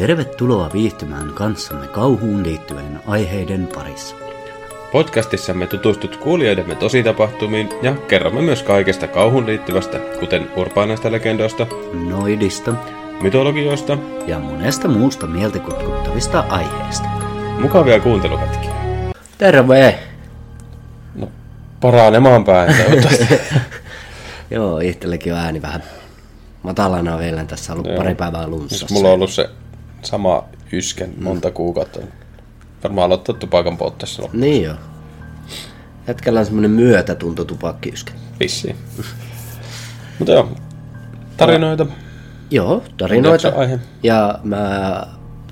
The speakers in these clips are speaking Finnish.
Tervetuloa viihtymään kanssamme kauhuun liittyvien aiheiden parissa. Podcastissamme tutustut kuulijoidemme tositapahtumiin ja kerromme myös kaikesta kauhun liittyvästä, kuten urbaanaista legendoista, Noidista mytologioista, ja monesta muusta mieltä kutkuttavista aiheista. mukavia kuunteluhetkiä. Terve! No, paranemaan päin. Joo, itsellekin on ääni vähän matalana vielä. Tässä on ollut Joo. pari päivää lunssassa. Siis mulla on ollut se sama ysken monta kuukautta. Varmaan aloittaa tupakan polttaessa loppuun. Niin joo. Jätkällä on semmonen myötätunto tupakkiyskä. Vissiin. Mutta joo, tarinoita. Joo, tarinoita. Aihe. Ja mä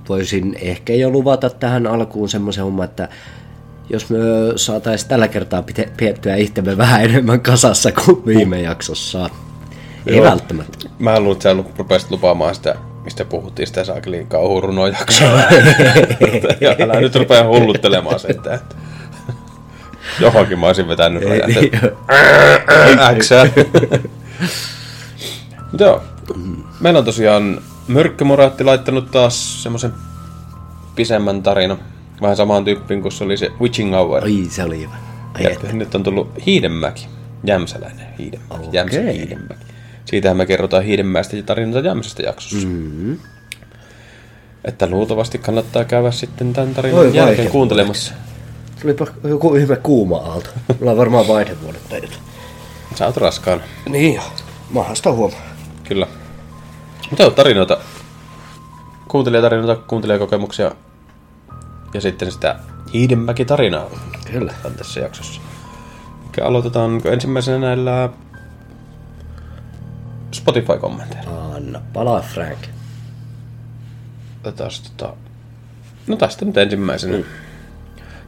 voisin ehkä jo luvata tähän alkuun semmoisen homman, että jos me saataisiin tällä kertaa pite- pidettyä itsemme vähän enemmän kasassa kuin viime jaksossa. Ei Joo. välttämättä. Mä luulen, että sä rupesit lupaamaan sitä, mistä puhuttiin sitä saakeliin kauhurunojaksoa. ja älä nyt rupea hulluttelemaan sitä. Että... Johonkin mä olisin vetänyt rajat. Äksä. Mutta joo, meillä on tosiaan Mörkkömoraatti laittanut taas semmoisen pisemmän tarinan. Vähän samaan tyyppiin kuin se oli se Witching Hour. Ai se oli hyvä. Ai Ja että. nyt on tullut Hiidenmäki. Jämsäläinen Hiidenmäki. Okei. Jämsän Hiidenmäki. Siitähän me kerrotaan Hiidenmäestä ja tarinata Jämsästä jaksossa. Mm-hmm. Että luultavasti kannattaa käydä sitten tämän tarinan Oi, jälkeen kuuntelemassa. Tulipa joku ihme kuuma aalto. Mulla on varmaan vaihdevuodet tai jotain. Sä oot raskaana. Niin joo. Mahasta huomaa. Kyllä. Mutta joo, tarinoita. Kuuntelijatarinoita, kuuntelijakokemuksia. Ja sitten sitä Hiidenmäki-tarinaa Kyllä. on tässä jaksossa. Mikä aloitetaanko ensimmäisenä näillä Spotify-kommenteilla? Anna palaa Frank. Otetaan tota... No tästä nyt ensimmäisenä.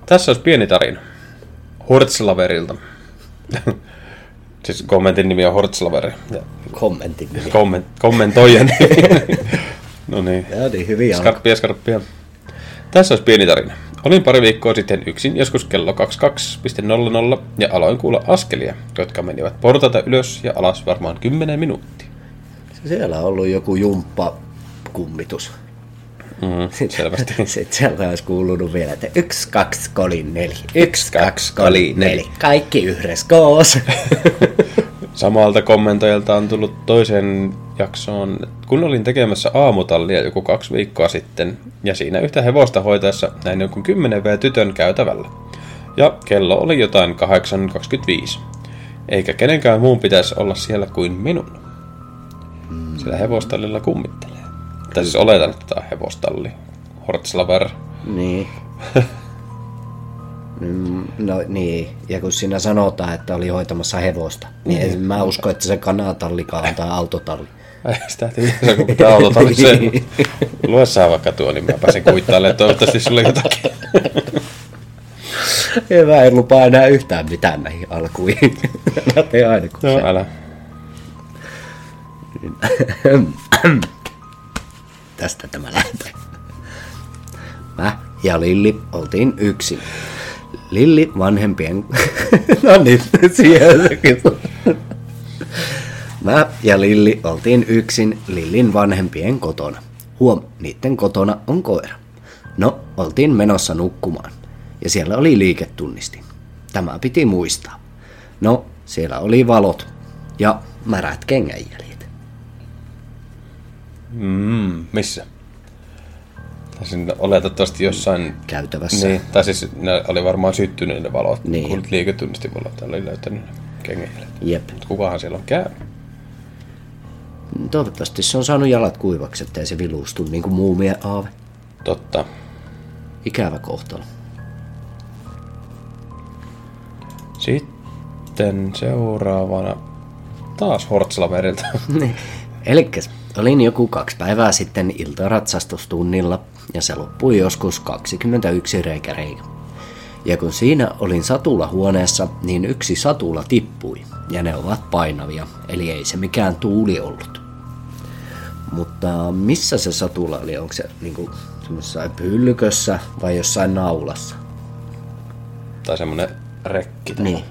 Tässä olisi pieni tarina. Hortslaverilta. siis kommentin nimi on Hortslaveri. Ja Kommentin. komment, kommentoijan nimi. no niin. Joo, niin hyviä. Skarppia, skarppia. Tässä olisi pieni tarina. Olin pari viikkoa sitten yksin, joskus kello 22.00, ja aloin kuulla askelia, jotka menivät portaita ylös ja alas varmaan 10 minuuttia. Siellä on ollut joku jumppa kummitus. Mm, selvästi. Sitten sieltä olisi kuulunut vielä, että yksi, kaksi, kolin, neli. Yksi, kaksi, kolin, neli. Kaikki yhdessä koos. Samalta kommentoijalta on tullut toisen jaksoon, kun olin tekemässä aamutallia joku kaksi viikkoa sitten, ja siinä yhtä hevosta hoitaessa näin jonkun 10 v tytön käytävällä. Ja kello oli jotain 8.25. Eikä kenenkään muun pitäisi olla siellä kuin minun. Sillä hevostallilla kummittelee. Tai siis oletan, että tämä on hevostalli. Hortslaver. niin. Mm, No niin, ja kun siinä sanotaan, että oli hoitamassa hevosta, niin en mä usko, että se kanatallikaan on tai autotalli. Ei sitä tiedä, kun tämä autotalli sen. Lue sä vaikka tuo, niin mä pääsen kuittailemaan. Toivottavasti sulle jotakin. Ja mä en lupaa enää yhtään mitään näihin alkuihin. Mä teen aina kun No, se. älä. Tästä tämä lähtee. Mä ja Lilli oltiin yksin. Lilli vanhempien... no niin, siihen sekin. Mä ja Lilli oltiin yksin Lillin vanhempien kotona. Huom, niiden kotona on koira. No, oltiin menossa nukkumaan. Ja siellä oli liiketunnistin. Tämä piti muistaa. No, siellä oli valot ja märät kengänjäljet. Mm, missä? Tai siinä oletettavasti jossain... Käytävässä. Niin, tai siis ne oli varmaan syttyneet ne valot. Niin. Kun liiketunnistivalot oli löytänyt kengänjäljet. Jep. Mutta kukahan siellä on käynyt? Toivottavasti se on saanut jalat kuivaksi, ettei se vilustu niin kuin muumien aave. Totta. Ikävä kohtalo. Sitten seuraavana taas Hortslaverilta. Elikkäs, olin joku kaksi päivää sitten iltaratsastustunnilla ja se loppui joskus 21 reikä reikä. Ja kun siinä olin satula huoneessa, niin yksi satula tippui ja ne ovat painavia, eli ei se mikään tuuli ollut. Mutta missä se satula oli? Onko se niinku semmoisessa pyllykössä vai jossain naulassa? tai semmonen rekki. Niin.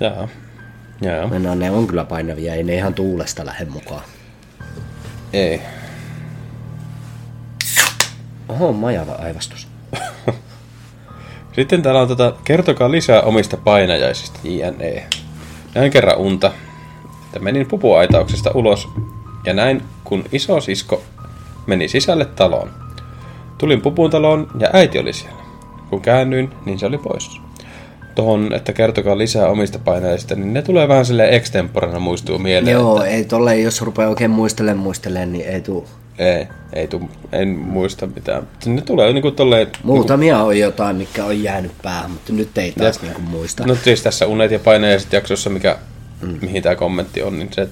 Jaa. Jaa. No ne on kyllä painavia, ei ne ihan tuulesta lähde mukaan. Ei. Oho, majava aivastus. Sitten täällä on tota, kertokaa lisää omista painajaisista, JNE. Näin kerran unta, että menin pupuaitauksesta ulos ja näin, kun iso sisko meni sisälle taloon. Tulin pupun taloon ja äiti oli siellä. Kun käännyin, niin se oli pois. Tuohon, että kertokaa lisää omista painajaisista, niin ne tulee vähän sille extemporana muistuu mieleen. Joo, että ei tolle, jos rupeaa oikein muistelemaan muistelemaan, niin ei tuu. ei, ei tuu, en muista mitään. Ne tulee niinku tolleen... Muutamia on jotain, mikä on jäänyt päähän, mutta nyt ei taas Jep. niinku muista. No siis tässä Unet ja painajaiset jaksossa, mikä, mm. mihin tämä kommentti on, niin se,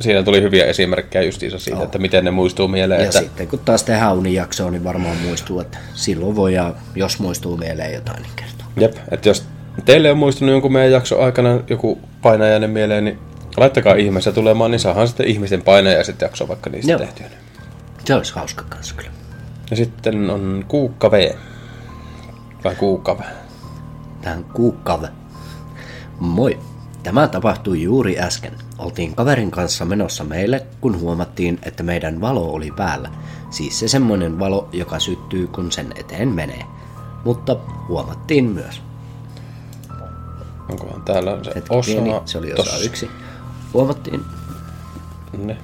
siinä tuli hyviä esimerkkejä justiinsa siitä, Joo. että miten ne muistuu mieleen. ja että, sitten kun taas tehdään unijaksoa, niin varmaan muistuu, että silloin voi, ja jos muistuu mieleen jotain, niin kertoo. Jep, että jos teille on muistunut jonkun meidän jakson aikana joku painajainen mieleen, niin laittakaa ihmeessä tulemaan, niin saadaan sitten ihmisten painajaiset jakso vaikka niistä Joo. tehtyä. Se olisi hauska kanssa kyllä. Ja sitten on Kuukka V. Vai Kuukka V. Tähän kuukkave. Moi. Tämä tapahtui juuri äsken. Oltiin kaverin kanssa menossa meille, kun huomattiin, että meidän valo oli päällä. Siis se semmoinen valo, joka syttyy, kun sen eteen menee. Mutta huomattiin myös. Onkohan täällä on se Hetki osa? pieni, se oli osa tossa. yksi. Huomattiin. Ne.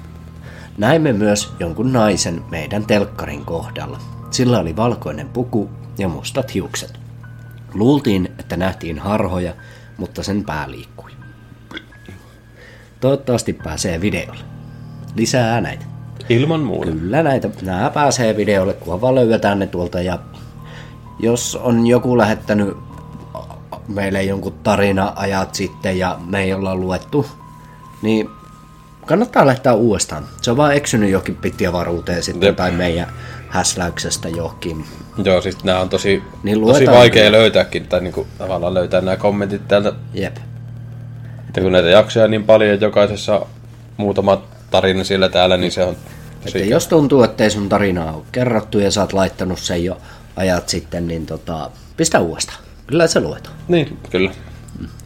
Näimme myös jonkun naisen meidän telkkarin kohdalla. Sillä oli valkoinen puku ja mustat hiukset. Luultiin, että nähtiin harhoja, mutta sen pää liikkui. Toivottavasti pääsee videolle. Lisää näitä. Ilman muuta. Kyllä näitä. Nämä pääsee videolle, kunhan vaan löydetään ne tuolta. Ja jos on joku lähettänyt meille jonkun tarina ajat sitten ja me ei olla luettu, niin kannattaa lähettää uudestaan. Se on vaan eksynyt johonkin pittiavaruuteen sitten Jep. tai meidän häsläyksestä johonkin. Joo, siis nämä on tosi, Niin tosi vaikea kyllä. löytääkin, tai niinku tavallaan löytää nämä kommentit täältä. Jep. Että kun näitä jaksoja niin paljon, ja jokaisessa muutama tarina siellä täällä, niin se on Että jos tuntuu, ettei sun tarinaa ole kerrottu ja sä oot laittanut sen jo ajat sitten, niin tota, pistä uudestaan. Kyllä se luetaan. Niin, kyllä.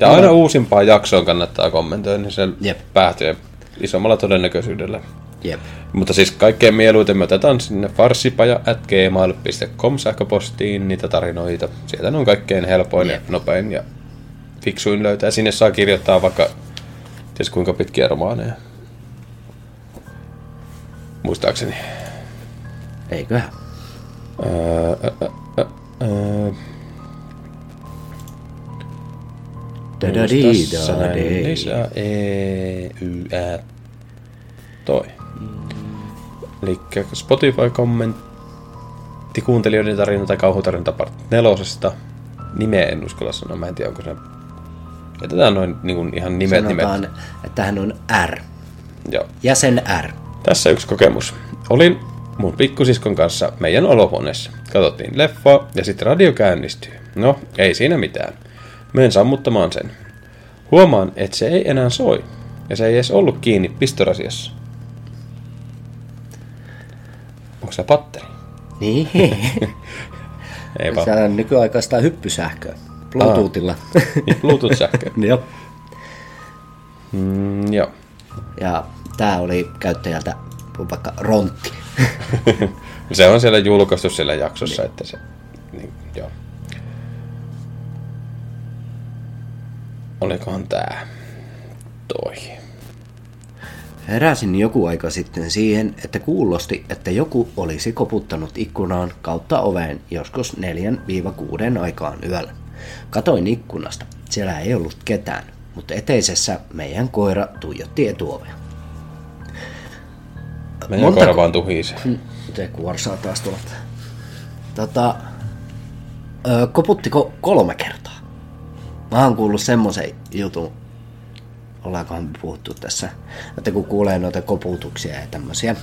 Ja aina uusimpaan jaksoon kannattaa kommentoida, niin se Jep. päätyy isommalla todennäköisyydellä. Jep. Mutta siis kaikkein mieluiten me otetaan sinne farsipaja at gmail.com sähköpostiin niitä tarinoita. Sieltä ne on kaikkein helpoin Jep. ja nopein ja fiksuin löytää. Sinne saa kirjoittaa vaikka ties kuinka pitkiä romaaneja. Muistaakseni. Eiköhän. Öö, ö, ö, ö, ö. Olis tässä näin Da-da-di-da-di. Lisää E, Y, Ä, toi. Eli Spotify-kommentti kuuntelijoiden tarina tai kauhutarina part nelosesta. Nimeä en uskalla sanoa, mä en tiedä onko se... Jätetään noin niin kuin ihan nimet Sanotaan, nimet. että hän on R. Joo. Jäsen R. Tässä yksi kokemus. Olin mun pikkusiskon kanssa meidän olohuoneessa. Katsottiin leffaa ja sitten radio käynnistyy. No, ei siinä mitään. Menen sammuttamaan sen. Huomaan, että se ei enää soi. Ja se ei edes ollut kiinni pistorasiassa. Onko se patteri? Niin. Ei vaan. Se on nykyaikaista hyppysähköä. Bluetoothilla. Niin, Bluetooth-sähkö. Joo. Mm, joo. Ja tää oli käyttäjältä vaikka Rontti. Se on siellä julkaistu siellä jaksossa, että se... Niin, joo. Olikohan tää? Toi. Heräsin joku aika sitten siihen, että kuulosti, että joku olisi koputtanut ikkunaan kautta oveen joskus 4-6 aikaan yöllä. Katoin ikkunasta. Siellä ei ollut ketään, mutta eteisessä meidän koira tuijotti etuovea. Meidän Montako- koira vaan tuhisee. Se kuorsaa taas tuolla. Tota, ö, koputtiko kolme kertaa? Mä oon kuullut semmoisen jutun, ollaankohan me puhuttu tässä, että kun kuulee noita koputuksia ja tämmösiä,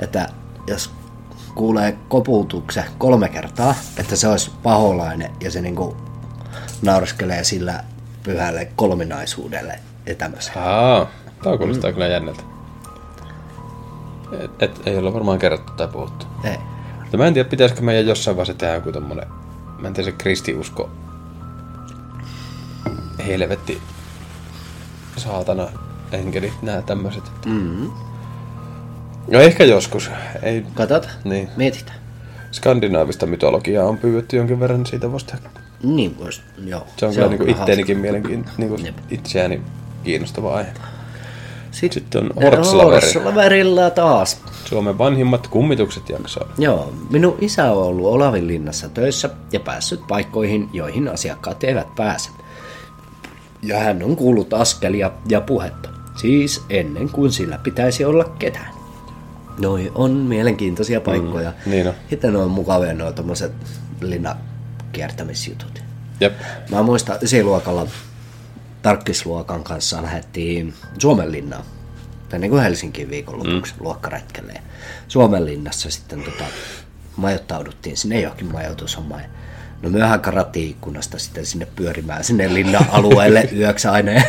että jos kuulee koputuksen kolme kertaa, että se olisi paholainen ja se niinku naurskelee sillä pyhälle kolminaisuudelle ja tämmöisen. Aa, tää kuulostaa kyllä jännältä. Et, et, ei olla varmaan kerrottu tai puhuttu. Ei. Mutta mä en tiedä, pitäisikö meidän jossain vaiheessa tehdä joku tommonen, mä en tiedä se kristiusko, helvetti, saatana, enkelit, nää tämmöset. Mm-hmm. No ehkä joskus, ei, Katot, niin. mietitään. skandinaavista mytologiaa on pyydetty jonkin verran, niin siitä tehdä. Niin vois, joo. Se on kyllä niin kuin hauska. itteenikin mielenkiin, niin kuin itseäni kiinnostava aihe. Sitten, Sitten on Horkslaverin. Horkslaverilla taas. Suomen vanhimmat kummitukset jaksoa. Joo, minun isä on ollut Olavinlinnassa töissä ja päässyt paikkoihin, joihin asiakkaat eivät pääse. Ja hän on kuullut askelia ja puhetta. Siis ennen kuin sillä pitäisi olla ketään. Noi on mielenkiintoisia paikkoja. Mm, niin on. Sitten on mukavia nuo tommoset linnakiertämisjutut. Jep. Mä muistan ysiluokalla tarkkisluokan kanssa lähdettiin Suomenlinnaan. Tai niin kuin Helsinkiin viikonlopuksi mm. luokkaretkelle. Ja Suomenlinnassa sitten tota, majoittauduttiin sinne johonkin majoitushommaan. No myöhän karattiin ikkunasta sitten sinne pyörimään sinne linna-alueelle yöksi aina. Ja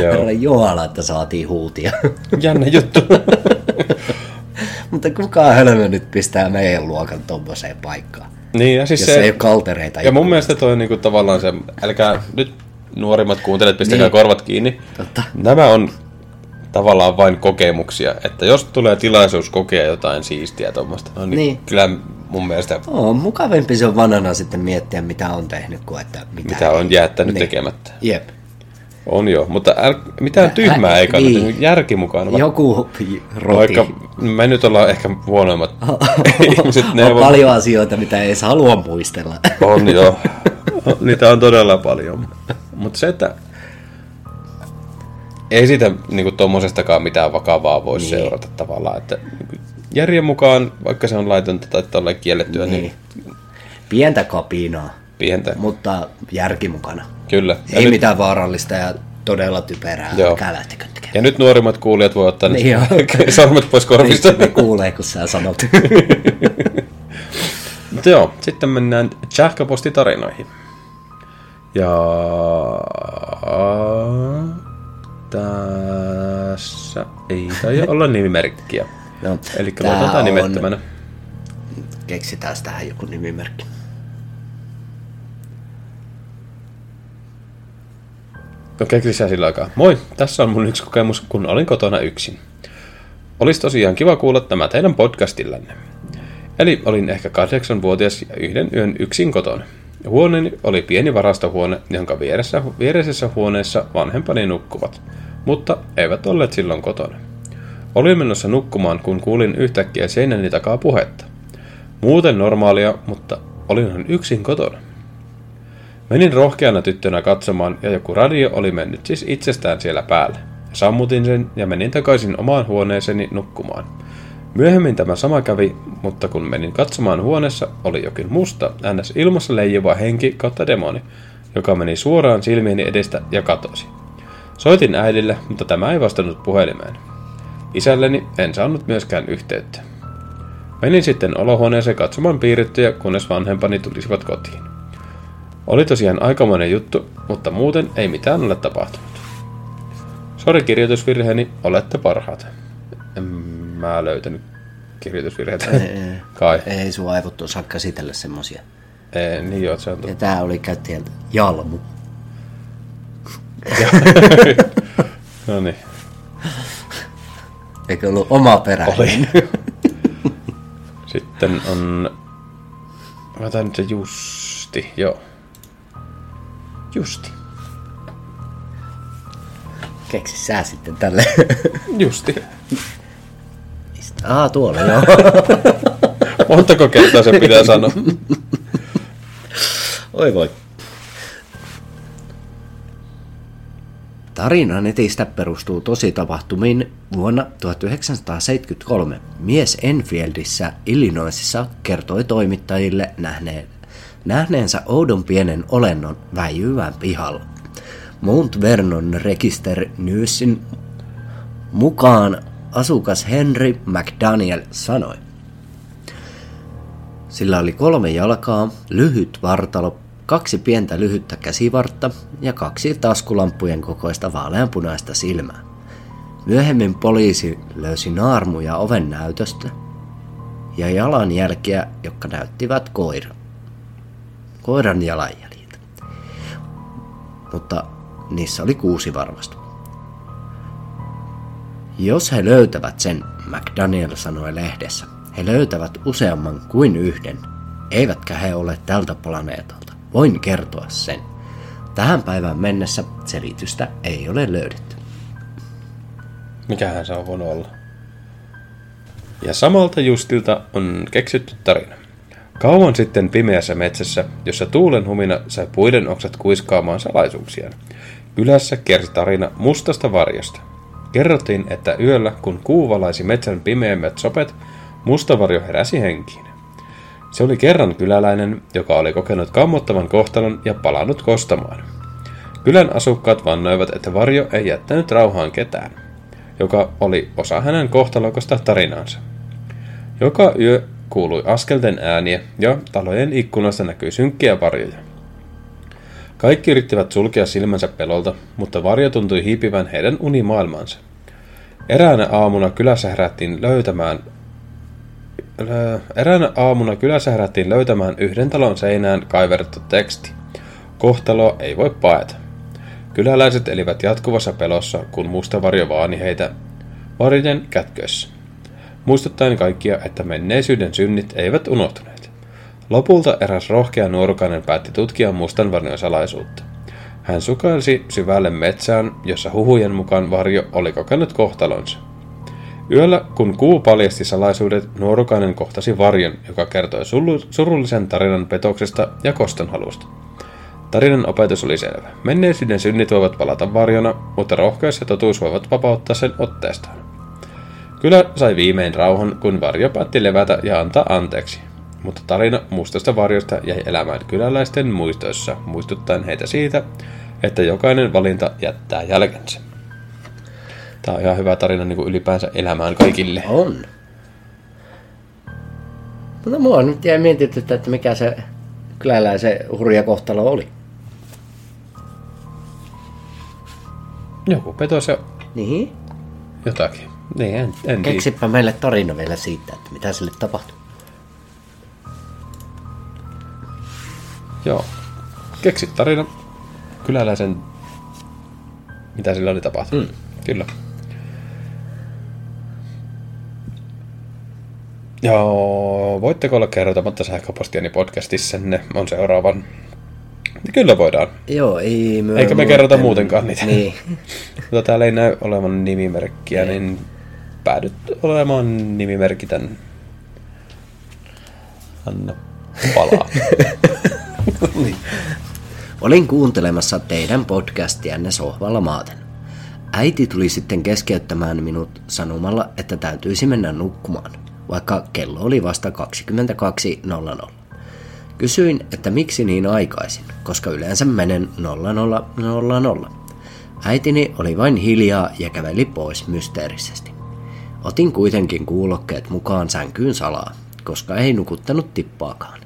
Joo. Herra Jumala, että saatiin huutia. Jännä juttu. Mutta kukaan hölmö nyt pistää meidän luokan tommoseen paikkaan. niin, ja siis Jos se... ei ole kaltereita. Ja mun mielestä toi on niinku tavallaan se, älkää nyt nuorimmat kuuntelijat, pistäkää Niin. korvat kiinni. Totta. Nämä on tavallaan vain kokemuksia, että jos tulee tilaisuus kokea jotain siistiä tuommoista, no niin, Niin. niin. kyllä mun mielestä On mukavampi se on vanhana sitten miettiä, mitä on tehnyt, kuin että mitä, mitä on jättänyt Niin. tekemättä. Jep. On jo, mutta äl, mitään tyhmää ei kannata, niin. järki mukaan. Joku roti. Vaikka me nyt ollaan ehkä huonoimmat ihmiset, ne on voi- paljon asioita, mitä ei halua muistella. On joo. Niitä on todella paljon. Mutta se, että ei siitä niinku tommosestakaan mitään vakavaa voi niin. seurata tavallaan. Että niinku järjen mukaan, vaikka se on laitonta tai tolleen kiellettyä, niin, niin. Pientä kapinaa, pientä. mutta järki mukana. Kyllä. Ja Ei nyt, mitään vaarallista ja todella typerää. Joo. Älkää lähtekö tekemään. ja nyt nuorimmat kuulijat voi ottaa Niin joo. sormet pois korvista. Ne kuulee, kun sä sanot. Mutta joo, sitten mennään sähköpostitarinoihin. Ja tässä ei taida olla nimimerkkiä. No, Eli tämä on- nimettömänä. Keksitään tähän joku nimimerkki. No keksisää sillä aikaa. Moi, tässä on mun yksi kokemus, kun olin kotona yksin. Olisi tosiaan kiva kuulla tämä teidän podcastillanne. Eli olin ehkä kahdeksanvuotias ja yhden yön yksin kotona. Huoneeni oli pieni varastohuone, jonka vieressä, viereisessä huoneessa vanhempani nukkuvat, mutta eivät olleet silloin kotona. Olin menossa nukkumaan, kun kuulin yhtäkkiä seinäni takaa puhetta. Muuten normaalia, mutta olinhan yksin kotona. Menin rohkeana tyttönä katsomaan ja joku radio oli mennyt siis itsestään siellä päällä. Sammutin sen ja menin takaisin omaan huoneeseeni nukkumaan. Myöhemmin tämä sama kävi, mutta kun menin katsomaan huoneessa, oli jokin musta, ns. ilmassa leijuva henki kautta demoni, joka meni suoraan silmieni edestä ja katosi. Soitin äidille, mutta tämä ei vastannut puhelimeen. Isälleni en saanut myöskään yhteyttä. Menin sitten olohuoneeseen katsomaan piirrettyjä, kunnes vanhempani tulisivat kotiin. Oli tosiaan aikamoinen juttu, mutta muuten ei mitään ole tapahtunut. Sori kirjoitusvirheeni, olette parhaat. En mä löytänyt kirjoitusvirheitä. Kai. Ei sun aivot osaa käsitellä semmosia. Ei, niin joo, se on Ja tää oli käyttäjältä Jalmu. No niin. Eikö ollut oma peräinen? Oli. Sitten on... Mä otan nyt se Justi, joo. Justi. Keksi sä sitten tälle. Justi. Aa, tuolla joo. Montako kertaa se pitää sanoa? Oi voi. Tarina netistä perustuu tositapahtumiin vuonna 1973. Mies Enfieldissä, Illinoisissa kertoi toimittajille nähneen, nähneensä oudon pienen olennon väijyvän pihalla. Mount Vernon Register Newsin mukaan asukas Henry McDaniel sanoi. Sillä oli kolme jalkaa, lyhyt vartalo, kaksi pientä lyhyttä käsivartta ja kaksi taskulampujen kokoista vaaleanpunaista silmää. Myöhemmin poliisi löysi naarmuja oven näytöstä ja jalanjälkiä, jotka näyttivät koiran. Koiran jalanjäljiltä. Mutta niissä oli kuusi varmasti. Jos he löytävät sen, McDaniel sanoi lehdessä, He löytävät useamman kuin yhden, eivätkä he ole tältä planeetalta. Voin kertoa sen. Tähän päivään mennessä selitystä ei ole löydetty. Mikähän se on voinut olla? Ja samalta Justilta on keksitty tarina. Kauan sitten pimeässä metsässä, jossa tuulen humina sai puiden oksat kuiskaamaan salaisuuksiaan. Kylässä kiersi tarina mustasta varjosta. Kerrottiin, että yöllä, kun kuu valaisi metsän pimeimmät sopet, musta varjo heräsi henkiin. Se oli kerran kyläläinen, joka oli kokenut kammottavan kohtalon ja palannut kostamaan. Kylän asukkaat vannoivat, että varjo ei jättänyt rauhaan ketään, joka oli osa hänen kohtalokosta tarinaansa. Joka yö kuului askelten ääniä ja talojen ikkunasta näkyi synkkiä varjoja. Kaikki yrittivät sulkea silmänsä pelolta, mutta varjo tuntui hiipivän heidän unimaailmaansa. Eräänä aamuna kylässä herättiin löytämään Eräänä aamuna kylässä herättiin löytämään yhden talon seinään kaiverrettu teksti. Kohtalo ei voi paeta. Kyläläiset elivät jatkuvassa pelossa, kun musta varjo vaani heitä varjojen kätkössä. Muistuttaen kaikkia, että menneisyyden synnit eivät unohtuneet. Lopulta eräs rohkea nuorukainen päätti tutkia mustan varjon salaisuutta. Hän sukailsi syvälle metsään, jossa huhujen mukaan varjo oli kokenut kohtalonsa. Yöllä, kun kuu paljasti salaisuudet, nuorukainen kohtasi varjon, joka kertoi surullisen tarinan petoksesta ja kostonhalusta. Tarinan opetus oli selvä. Menneisyyden synnit voivat palata varjona, mutta rohkeus ja totuus voivat vapauttaa sen otteestaan. Kyllä sai viimein rauhan, kun varjo päätti levätä ja antaa anteeksi. Mutta tarina mustasta varjosta jäi elämään kyläläisten muistoissa, muistuttaen heitä siitä, että jokainen valinta jättää jälkensä. Tämä on ihan hyvä tarina niin kuin ylipäänsä elämään kaikille. On. Mutta mua nyt jäi mietitystä, että mikä se kyläläisen hurja kohtalo oli. Joku petos ja Niin. jotakin. Niin, en, en tiedä. Keksipä meille tarina vielä siitä, että mitä sille tapahtui. Joo. Keksit tarina kyläläisen, mitä sillä oli tapahtunut. Mm. Kyllä. Joo, voitteko olla kertomatta sähköpostiani podcastissanne on seuraavan. Kyllä voidaan. Joo, ei me Eikä me muuten- kerrota muutenkaan niitä. Niin. Mutta täällä ei näy olevan nimimerkkiä, niin päädyt olemaan nimimerkitän. Anna palaa. Olin kuuntelemassa teidän podcastianne sohvalla maaten. Äiti tuli sitten keskeyttämään minut sanomalla, että täytyisi mennä nukkumaan, vaikka kello oli vasta 22.00. Kysyin, että miksi niin aikaisin, koska yleensä menen 0000. Äitini oli vain hiljaa ja käveli pois mysteerisesti. Otin kuitenkin kuulokkeet mukaan sänkyyn salaa, koska ei nukuttanut tippaakaan.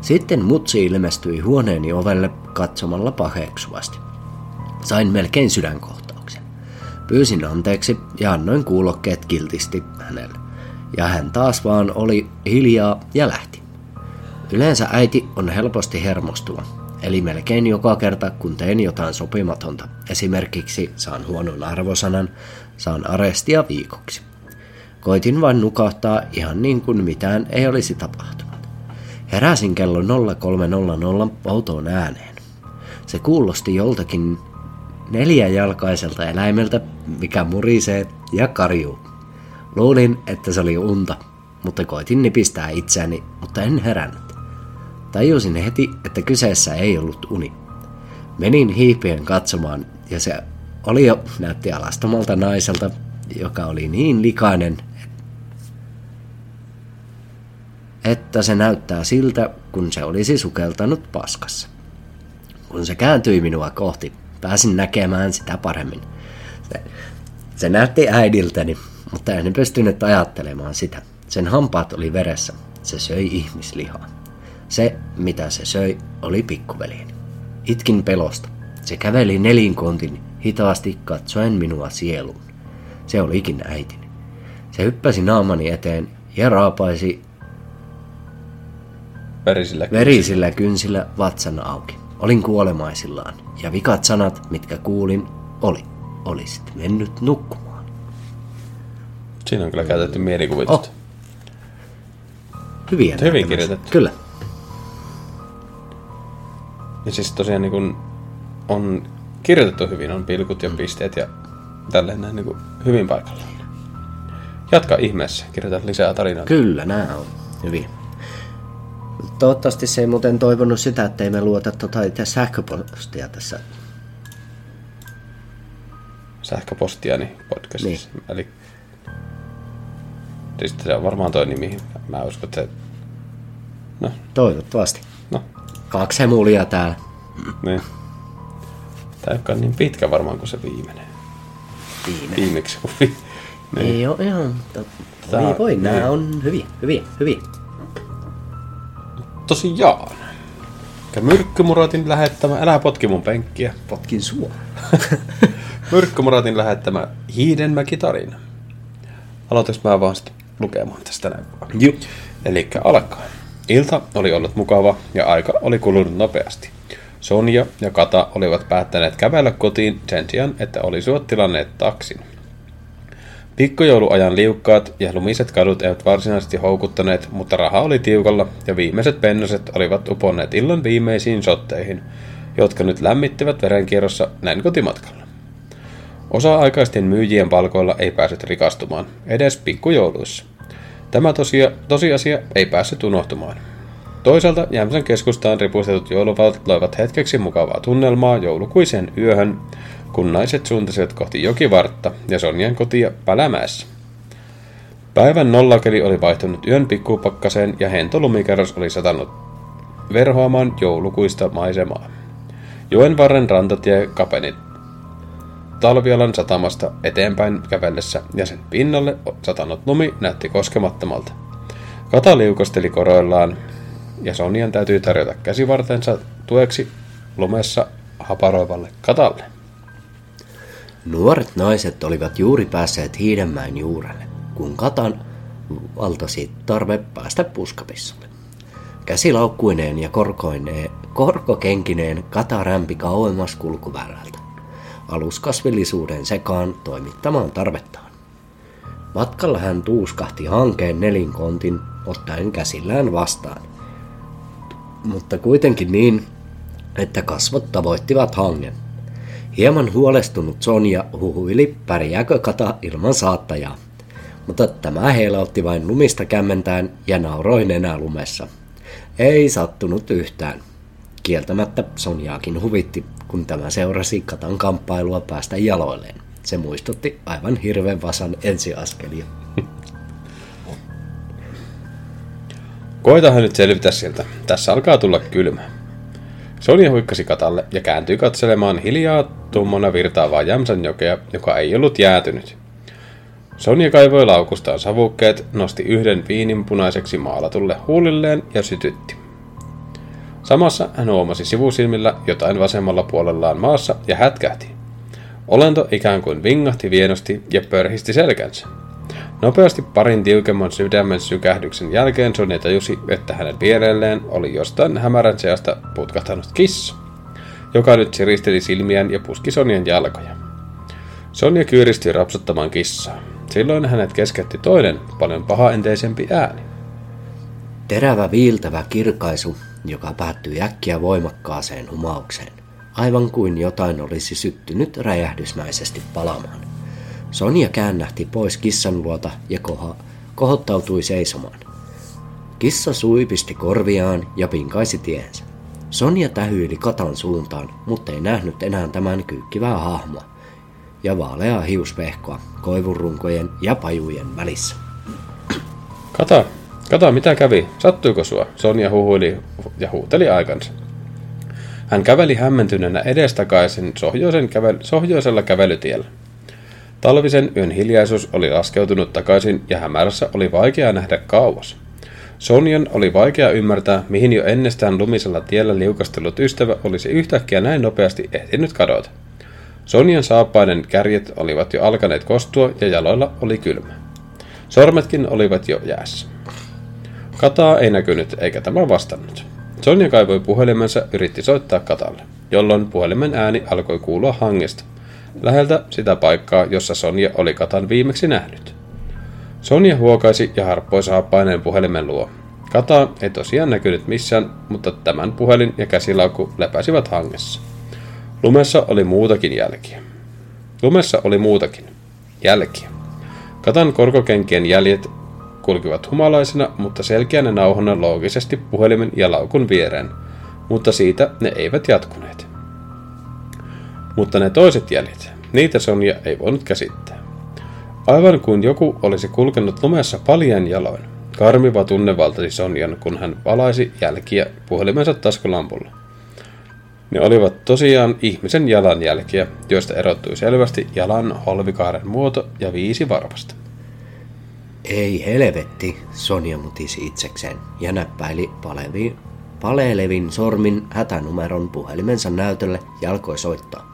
Sitten mutsi ilmestyi huoneeni ovelle katsomalla paheksuvasti. Sain melkein sydänkohtauksen. Pyysin anteeksi ja annoin kuulokkeet kiltisti hänelle. Ja hän taas vaan oli hiljaa ja lähti. Yleensä äiti on helposti hermostuva, eli melkein joka kerta kun teen jotain sopimatonta, esimerkiksi saan huonon arvosanan, saan arestia viikoksi. Koitin vain nukahtaa ihan niin kuin mitään ei olisi tapahtunut. Heräsin kello 0300 outoon ääneen. Se kuulosti joltakin neljäjalkaiselta eläimeltä, mikä murisee ja karjuu. Luulin, että se oli unta, mutta koitin nipistää itseäni, mutta en herännyt. Tajusin heti, että kyseessä ei ollut uni. Menin hiipien katsomaan, ja se oli jo näytti alastomalta naiselta, joka oli niin likainen, että se näyttää siltä, kun se olisi sukeltanut paskassa. Kun se kääntyi minua kohti, pääsin näkemään sitä paremmin. Se, se näytti äidiltäni, mutta en pystynyt ajattelemaan sitä. Sen hampaat oli veressä. Se söi ihmislihaa. Se, mitä se söi, oli pikkuveljeni. Itkin pelosta. Se käveli nelinkontin hitaasti katsoen minua sieluun. Se olikin äitini. Se hyppäsi naamani eteen ja raapaisi Verisillä verisillä kynsillä vatsan auki. Olin kuolemaisillaan, ja vikat sanat, mitkä kuulin, oli. Olisit mennyt nukkumaan. Siinä on kyllä käytetty mielikuvitusta. Oh. Hyviä Hyvin myös. kirjoitettu. Kyllä. Ja siis tosiaan niin kun on kirjoitettu hyvin, on pilkut ja pisteet ja tälleen näin niin hyvin paikallaan. Jatka ihmeessä, kirjoita lisää tarinoita. Kyllä, nämä on hyviä. Toivottavasti se ei muuten toivonut sitä, että ei me luota tota itse sähköpostia tässä. Sähköpostiani podcastissa. Niin. Eli siis se on varmaan toi nimi. Mä uskon, että se... No, Toivottavasti. no, Kaksi hemulia täällä. niin. Tää ei niin pitkä varmaan kuin se viimeinen. Viime. Viimeksi kun vi... niin. Ei ole ihan... mutta Tää- Voi voi, nämä niin. on hyviä, hyviä, hyviä. Tosiaan. Ja Myrkkymuratin lähettämä, älä potki mun penkkiä. Potkin sua. Myrkkymuratin lähettämä Hiidenmäki-tarina. Aloitaks mä vaan sitten lukemaan tästä näin vaan. Joo. Eli alkaa. Ilta oli ollut mukava ja aika oli kulunut nopeasti. Sonja ja Kata olivat päättäneet kävellä kotiin sen sijaan, että olisivat tilanneet taksin. Pikkujouluajan liukkaat ja lumiset kadut eivät varsinaisesti houkuttaneet, mutta raha oli tiukalla ja viimeiset pennoset olivat uponneet illan viimeisiin sotteihin, jotka nyt lämmittivät verenkierrossa näin kotimatkalla. Osa-aikaisten myyjien palkoilla ei päässyt rikastumaan, edes pikkujouluissa. Tämä tosia, tosiasia ei päässyt unohtumaan. Toisaalta Jämsän keskustaan ripustetut jouluvalot loivat hetkeksi mukavaa tunnelmaa joulukuiseen yöhön, kun naiset suuntasivat kohti jokivartta ja Sonjan kotia Pälämäessä. Päivän nollakeli oli vaihtunut yön pikkupakkaseen ja hento lumikerros oli satanut verhoamaan joulukuista maisemaa. Joen varren rantatie kapeni Talvialan satamasta eteenpäin kävellessä ja sen pinnalle satanut lumi näytti koskemattomalta. Kata liukosteli koroillaan ja Sonjan täytyy tarjota käsivartensa tueksi lumessa haparoivalle Katalle. Nuoret naiset olivat juuri päässeet Hiidenmäen juurelle, kun Katan valtasi tarve päästä puskapissalle. Käsilaukkuineen ja korkoineen, korkokenkineen Kata rämpi kauemmas kulkuväärältä, aluskasvillisuuden sekaan toimittamaan tarvettaan. Matkalla hän tuuskahti hankeen nelinkontin ottaen käsillään vastaan, mutta kuitenkin niin, että kasvot tavoittivat hangen. Hieman huolestunut Sonja huhuili, pärjääkö kata ilman saattajaa. Mutta tämä heilautti vain lumista kämmentään ja nauroi nenä lumessa. Ei sattunut yhtään. Kieltämättä Sonjaakin huvitti, kun tämä seurasi katan kamppailua päästä jaloilleen. Se muistutti aivan hirveän vasan ensiaskelia. Koitahan nyt selvitä sieltä. Tässä alkaa tulla kylmä. Sonja huikkasi katalle ja kääntyi katselemaan hiljaa tummona virtaavaa Jämsän jokea, joka ei ollut jäätynyt. Sonja kaivoi laukustaan savukkeet, nosti yhden viinin punaiseksi maalatulle huulilleen ja sytytti. Samassa hän huomasi sivusilmillä jotain vasemmalla puolellaan maassa ja hätkähti. Olento ikään kuin vingahti vienosti ja pörhisti selkänsä. Nopeasti parin tiukemman sydämen sykähdyksen jälkeen Sonja tajusi, että hänen vierelleen oli jostain hämärän seasta putkahtanut kissa, joka nyt siristeli silmiään ja puski Sonjan jalkoja. Sonja kyyristyi rapsuttamaan kissaa. Silloin hänet keskeytti toinen, paljon pahaenteisempi ääni. Terävä viiltävä kirkaisu, joka päättyi äkkiä voimakkaaseen humaukseen, aivan kuin jotain olisi syttynyt räjähdysmäisesti palamaan. Sonja käännähti pois kissan luota ja koha, kohottautui seisomaan. Kissa suipisti korviaan ja pinkaisi tiensä. Sonja tähyili katan suuntaan, mutta ei nähnyt enää tämän kyykkivää hahmoa ja vaaleaa hiusvehkoa koivurunkojen ja pajujen välissä. Kata, kata mitä kävi? Sattuiko sua? Sonja huhuili ja huuteli aikansa. Hän käveli hämmentyneenä edestakaisin sohjoisen kävel- sohjoisella kävelytiellä. Talvisen yön hiljaisuus oli laskeutunut takaisin ja hämärässä oli vaikea nähdä kauas. Sonjan oli vaikea ymmärtää, mihin jo ennestään lumisella tiellä liukastellut ystävä olisi yhtäkkiä näin nopeasti ehtinyt kadota. Sonjan saappaiden kärjet olivat jo alkaneet kostua ja jaloilla oli kylmä. Sormetkin olivat jo jäässä. Kataa ei näkynyt eikä tämä vastannut. Sonja kaivoi puhelimensa yritti soittaa Katalle, jolloin puhelimen ääni alkoi kuulua hangesta. Läheltä sitä paikkaa, jossa Sonja oli Katan viimeksi nähnyt. Sonja huokaisi ja harppoi saappaineen puhelimen luo. Kataa ei tosiaan näkynyt missään, mutta tämän puhelin ja käsilaukku lepäsivät hangessa. Lumessa oli muutakin jälkiä. Lumessa oli muutakin. Jälkiä. Katan korkokenkien jäljet kulkivat humalaisena, mutta selkeänä nauhona loogisesti puhelimen ja laukun viereen, mutta siitä ne eivät jatkuneet. Mutta ne toiset jäljet, niitä Sonja ei voinut käsittää. Aivan kuin joku olisi kulkenut lumessa paljon jaloin. Karmiva tunne valtasi Sonjan, kun hän valaisi jälkiä puhelimensa taskulampulla. Ne olivat tosiaan ihmisen jalanjälkiä, joista erottui selvästi jalan holvikaaren muoto ja viisi varvasta. Ei helvetti, Sonja mutisi itsekseen ja näppäili paleviin, palelevin sormin hätänumeron puhelimensa näytölle ja alkoi soittaa.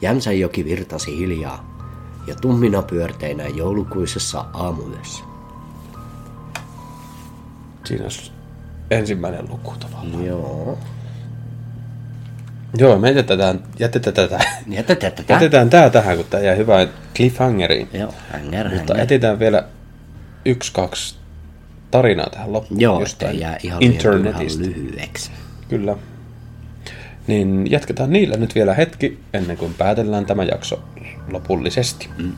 Jämsänjoki virtasi hiljaa ja tummina pyörteinä joulukuisessa aamuyössä. Siinä olisi ensimmäinen luku tavallaan. Joo. Joo, me jätetään, jätetään tätä. Jätetään tätä. Jätetään tää tähän, kun tää jäi hyvään cliffhangeriin. Joo, hängär, Mutta hängär. etsitään vielä yksi, kaksi tarinaa tähän loppuun. Joo, jostain jää ihan internetistä. lyhyeksi. Kyllä. Niin jatketaan niillä nyt vielä hetki, ennen kuin päätellään tämä jakso lopullisesti. Mm.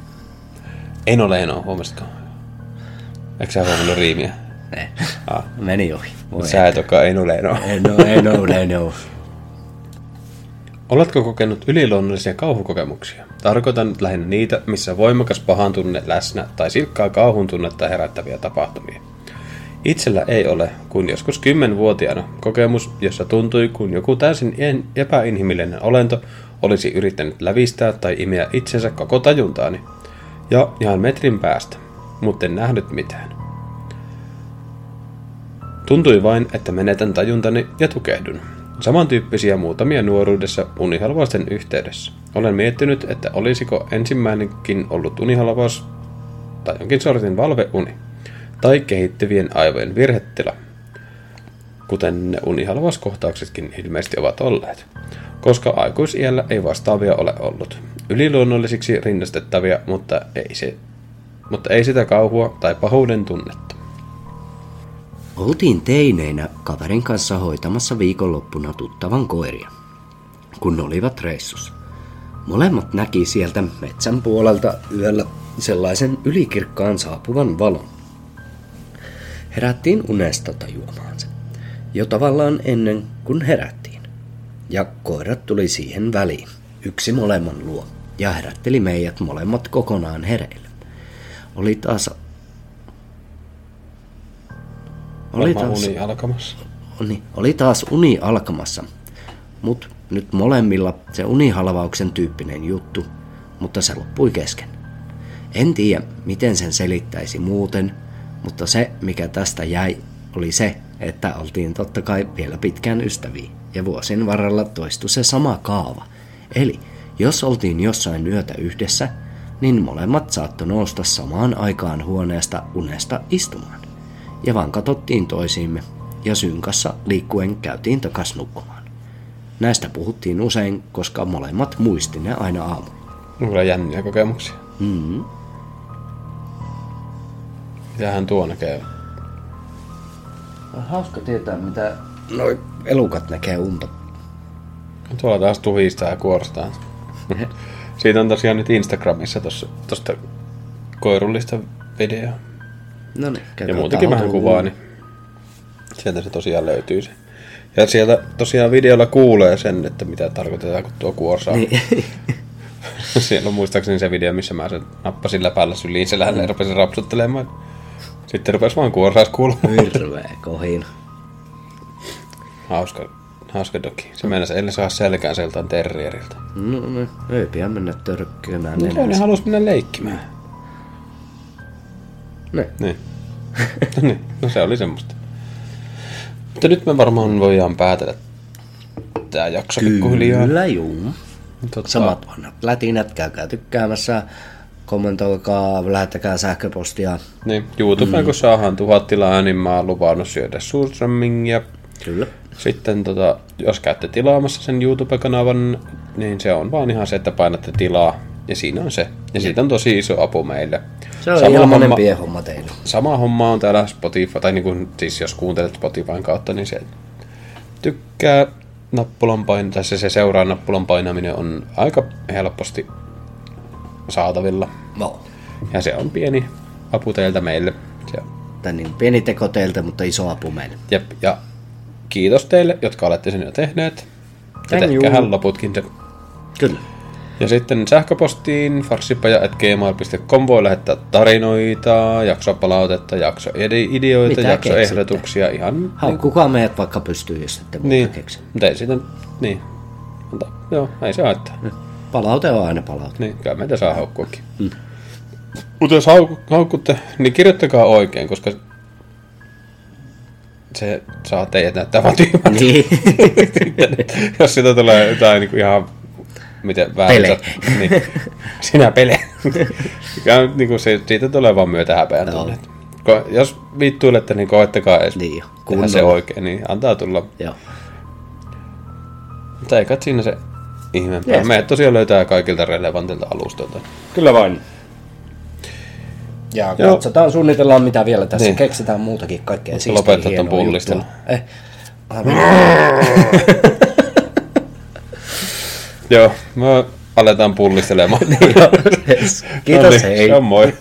Eno Leino, huomasitko? Eikö sä huomannut riimiä? Ne. Ah. Meni ohi. Voi Sä et olekaan Eno Leino. ei no, ei no, ei no. Oletko kokenut yliluonnollisia kauhukokemuksia? Tarkoitan nyt lähinnä niitä, missä voimakas pahan tunne läsnä tai silkkaa kauhun tunnetta herättäviä tapahtumia. Itsellä ei ole, kun joskus kymmenvuotiaana, kokemus, jossa tuntui, kun joku täysin en- epäinhimillinen olento olisi yrittänyt lävistää tai imeä itsensä koko tajuntaani. Ja ihan metrin päästä, mutta en nähnyt mitään. Tuntui vain, että menetän tajuntani ja tukehdun. Samantyyppisiä muutamia nuoruudessa unihalvausten yhteydessä. Olen miettinyt, että olisiko ensimmäinenkin ollut unihalvaus tai jonkin sortin valveuni, tai kehittyvien aivojen virhetila, kuten ne unihalvauskohtauksetkin ilmeisesti ovat olleet, koska aikuisiällä ei vastaavia ole ollut. Yliluonnollisiksi rinnastettavia, mutta ei, se, mutta ei sitä kauhua tai pahuuden tunnetta. Oltiin teineinä kaverin kanssa hoitamassa viikonloppuna tuttavan koiria, kun olivat reissussa. Molemmat näki sieltä metsän puolelta yöllä sellaisen ylikirkkaan saapuvan valon. Herättiin unesta tajuamaan se, jo tavallaan ennen kuin herättiin. Ja koirat tuli siihen väliin, yksi molemman luo, ja herätteli meidät molemmat kokonaan hereille. Oli taas... Oli Varmaan taas, uni alkamassa. niin, oli taas uni alkamassa, mut nyt molemmilla se unihalvauksen tyyppinen juttu, mutta se loppui kesken. En tiedä, miten sen selittäisi muuten, mutta se, mikä tästä jäi, oli se, että oltiin totta kai vielä pitkään ystäviä, ja vuosien varrella toistui se sama kaava. Eli, jos oltiin jossain yötä yhdessä, niin molemmat saattoi nousta samaan aikaan huoneesta unesta istumaan. Ja vaan katsottiin toisiimme, ja synkassa liikkuen käytiin takas nukkumaan. Näistä puhuttiin usein, koska molemmat muisti ne aina aamulla. On kyllä jänniä kokemuksia. Mm-hmm. Mitähän tuo näkee? On hauska tietää, mitä noi elukat näkee unta. Tuolla taas tuhistaa ja kuorstaa. Siitä on tosiaan nyt Instagramissa tossa, tosta koirullista videoa. No niin, Ja muutenkin vähän kuvaa, niin sieltä se tosiaan löytyy se. Ja sieltä tosiaan videolla kuulee sen, että mitä tarkoitetaan, kun tuo kuorsaa. Niin. Siellä on muistaakseni se video, missä mä sen nappasin läpällä syliin selälle ja rupesin rapsuttelemaan. Sitten rupesi vaan kuorsaas kuulumaan. Hirveä kohina. Hauska, hauska doki. Se meinasi ennen saa selkään sieltä terrieriltä. No, no, ei pian mennä törkkymään No, ne halusi mennä leikkimään. Ne. Niin. no niin, no se oli semmoista. Mutta nyt me varmaan voidaan päätellä tää jakso pikkuhiljaa. Kyllä, juu. Tota, Samat vanhat lätinät, käykää tykkäämässä, kommentoikaa, lähettäkää sähköpostia. Niin, YouTubeen Mm. kun saadaan tuhat tilaa, niin mä oon luvannut syödä suurströmmingiä. Kyllä. Sitten tota, jos käytte tilaamassa sen YouTube-kanavan, niin se on vaan ihan se, että painatte tilaa Ja siinä on se. Ja siitä on tosi iso apu meille. Se on Sama ilmanen homma- piehomma teillä. Sama homma on täällä Spotify, tai niin kuin, siis jos kuuntelet Spotifyn kautta, niin se tykkää nappulan pain, tai se, se seuraa nappulan painaminen on aika helposti saatavilla. No. Ja se on pieni apu teiltä meille. Se, Tai niin pieni teko teiltä, mutta iso apu meille. jep, ja kiitos teille, jotka olette sen jo tehneet. Ja tehkäähän loputkin se. Kyllä. Ja sitten sähköpostiin farsipaja.gmail.com voi lähettää tarinoita, jaksopalautetta, jaksoideoita, Mitä jaksoehdotuksia, ihan Haukkukaa meidät vaikka pystyy, jos ette muuta niin, keksi. mutta ei niin, mutta joo, ei se haittaa. Palaute on aina palaute. Niin, kyllä meitä saa haukkuakin. Mm. Mutta jos hauk- haukkutte, niin kirjoittakaa oikein, koska se saa teidät näyttää vaan tyhmältä. Niin. jos siitä tulee jotain niin kuin ihan miten väärin. Pele. sat- Niin. Sinä pele. ja, niin kuin se, siitä tulee vaan myötä häpeän Joo. tunne. Ko, jos vittuilette, niin koettakaa edes Niin jo, tehdä se oikein, niin antaa tulla. Joo. Mutta ei kai siinä se ihmeempää. Jees. Meidät tosiaan löytää kaikilta relevantilta alustoilta. Kyllä vain. Ja Joo. katsotaan, suunnitellaan mitä vielä tässä. Niin. Niin. Keksitään muutakin kaikkea siistiä lopettaa ton pullistelun. Eh. Joo, me aletaan pullistelemaan. Joo, yes. Kiitos, No niin, hei. Se on moi.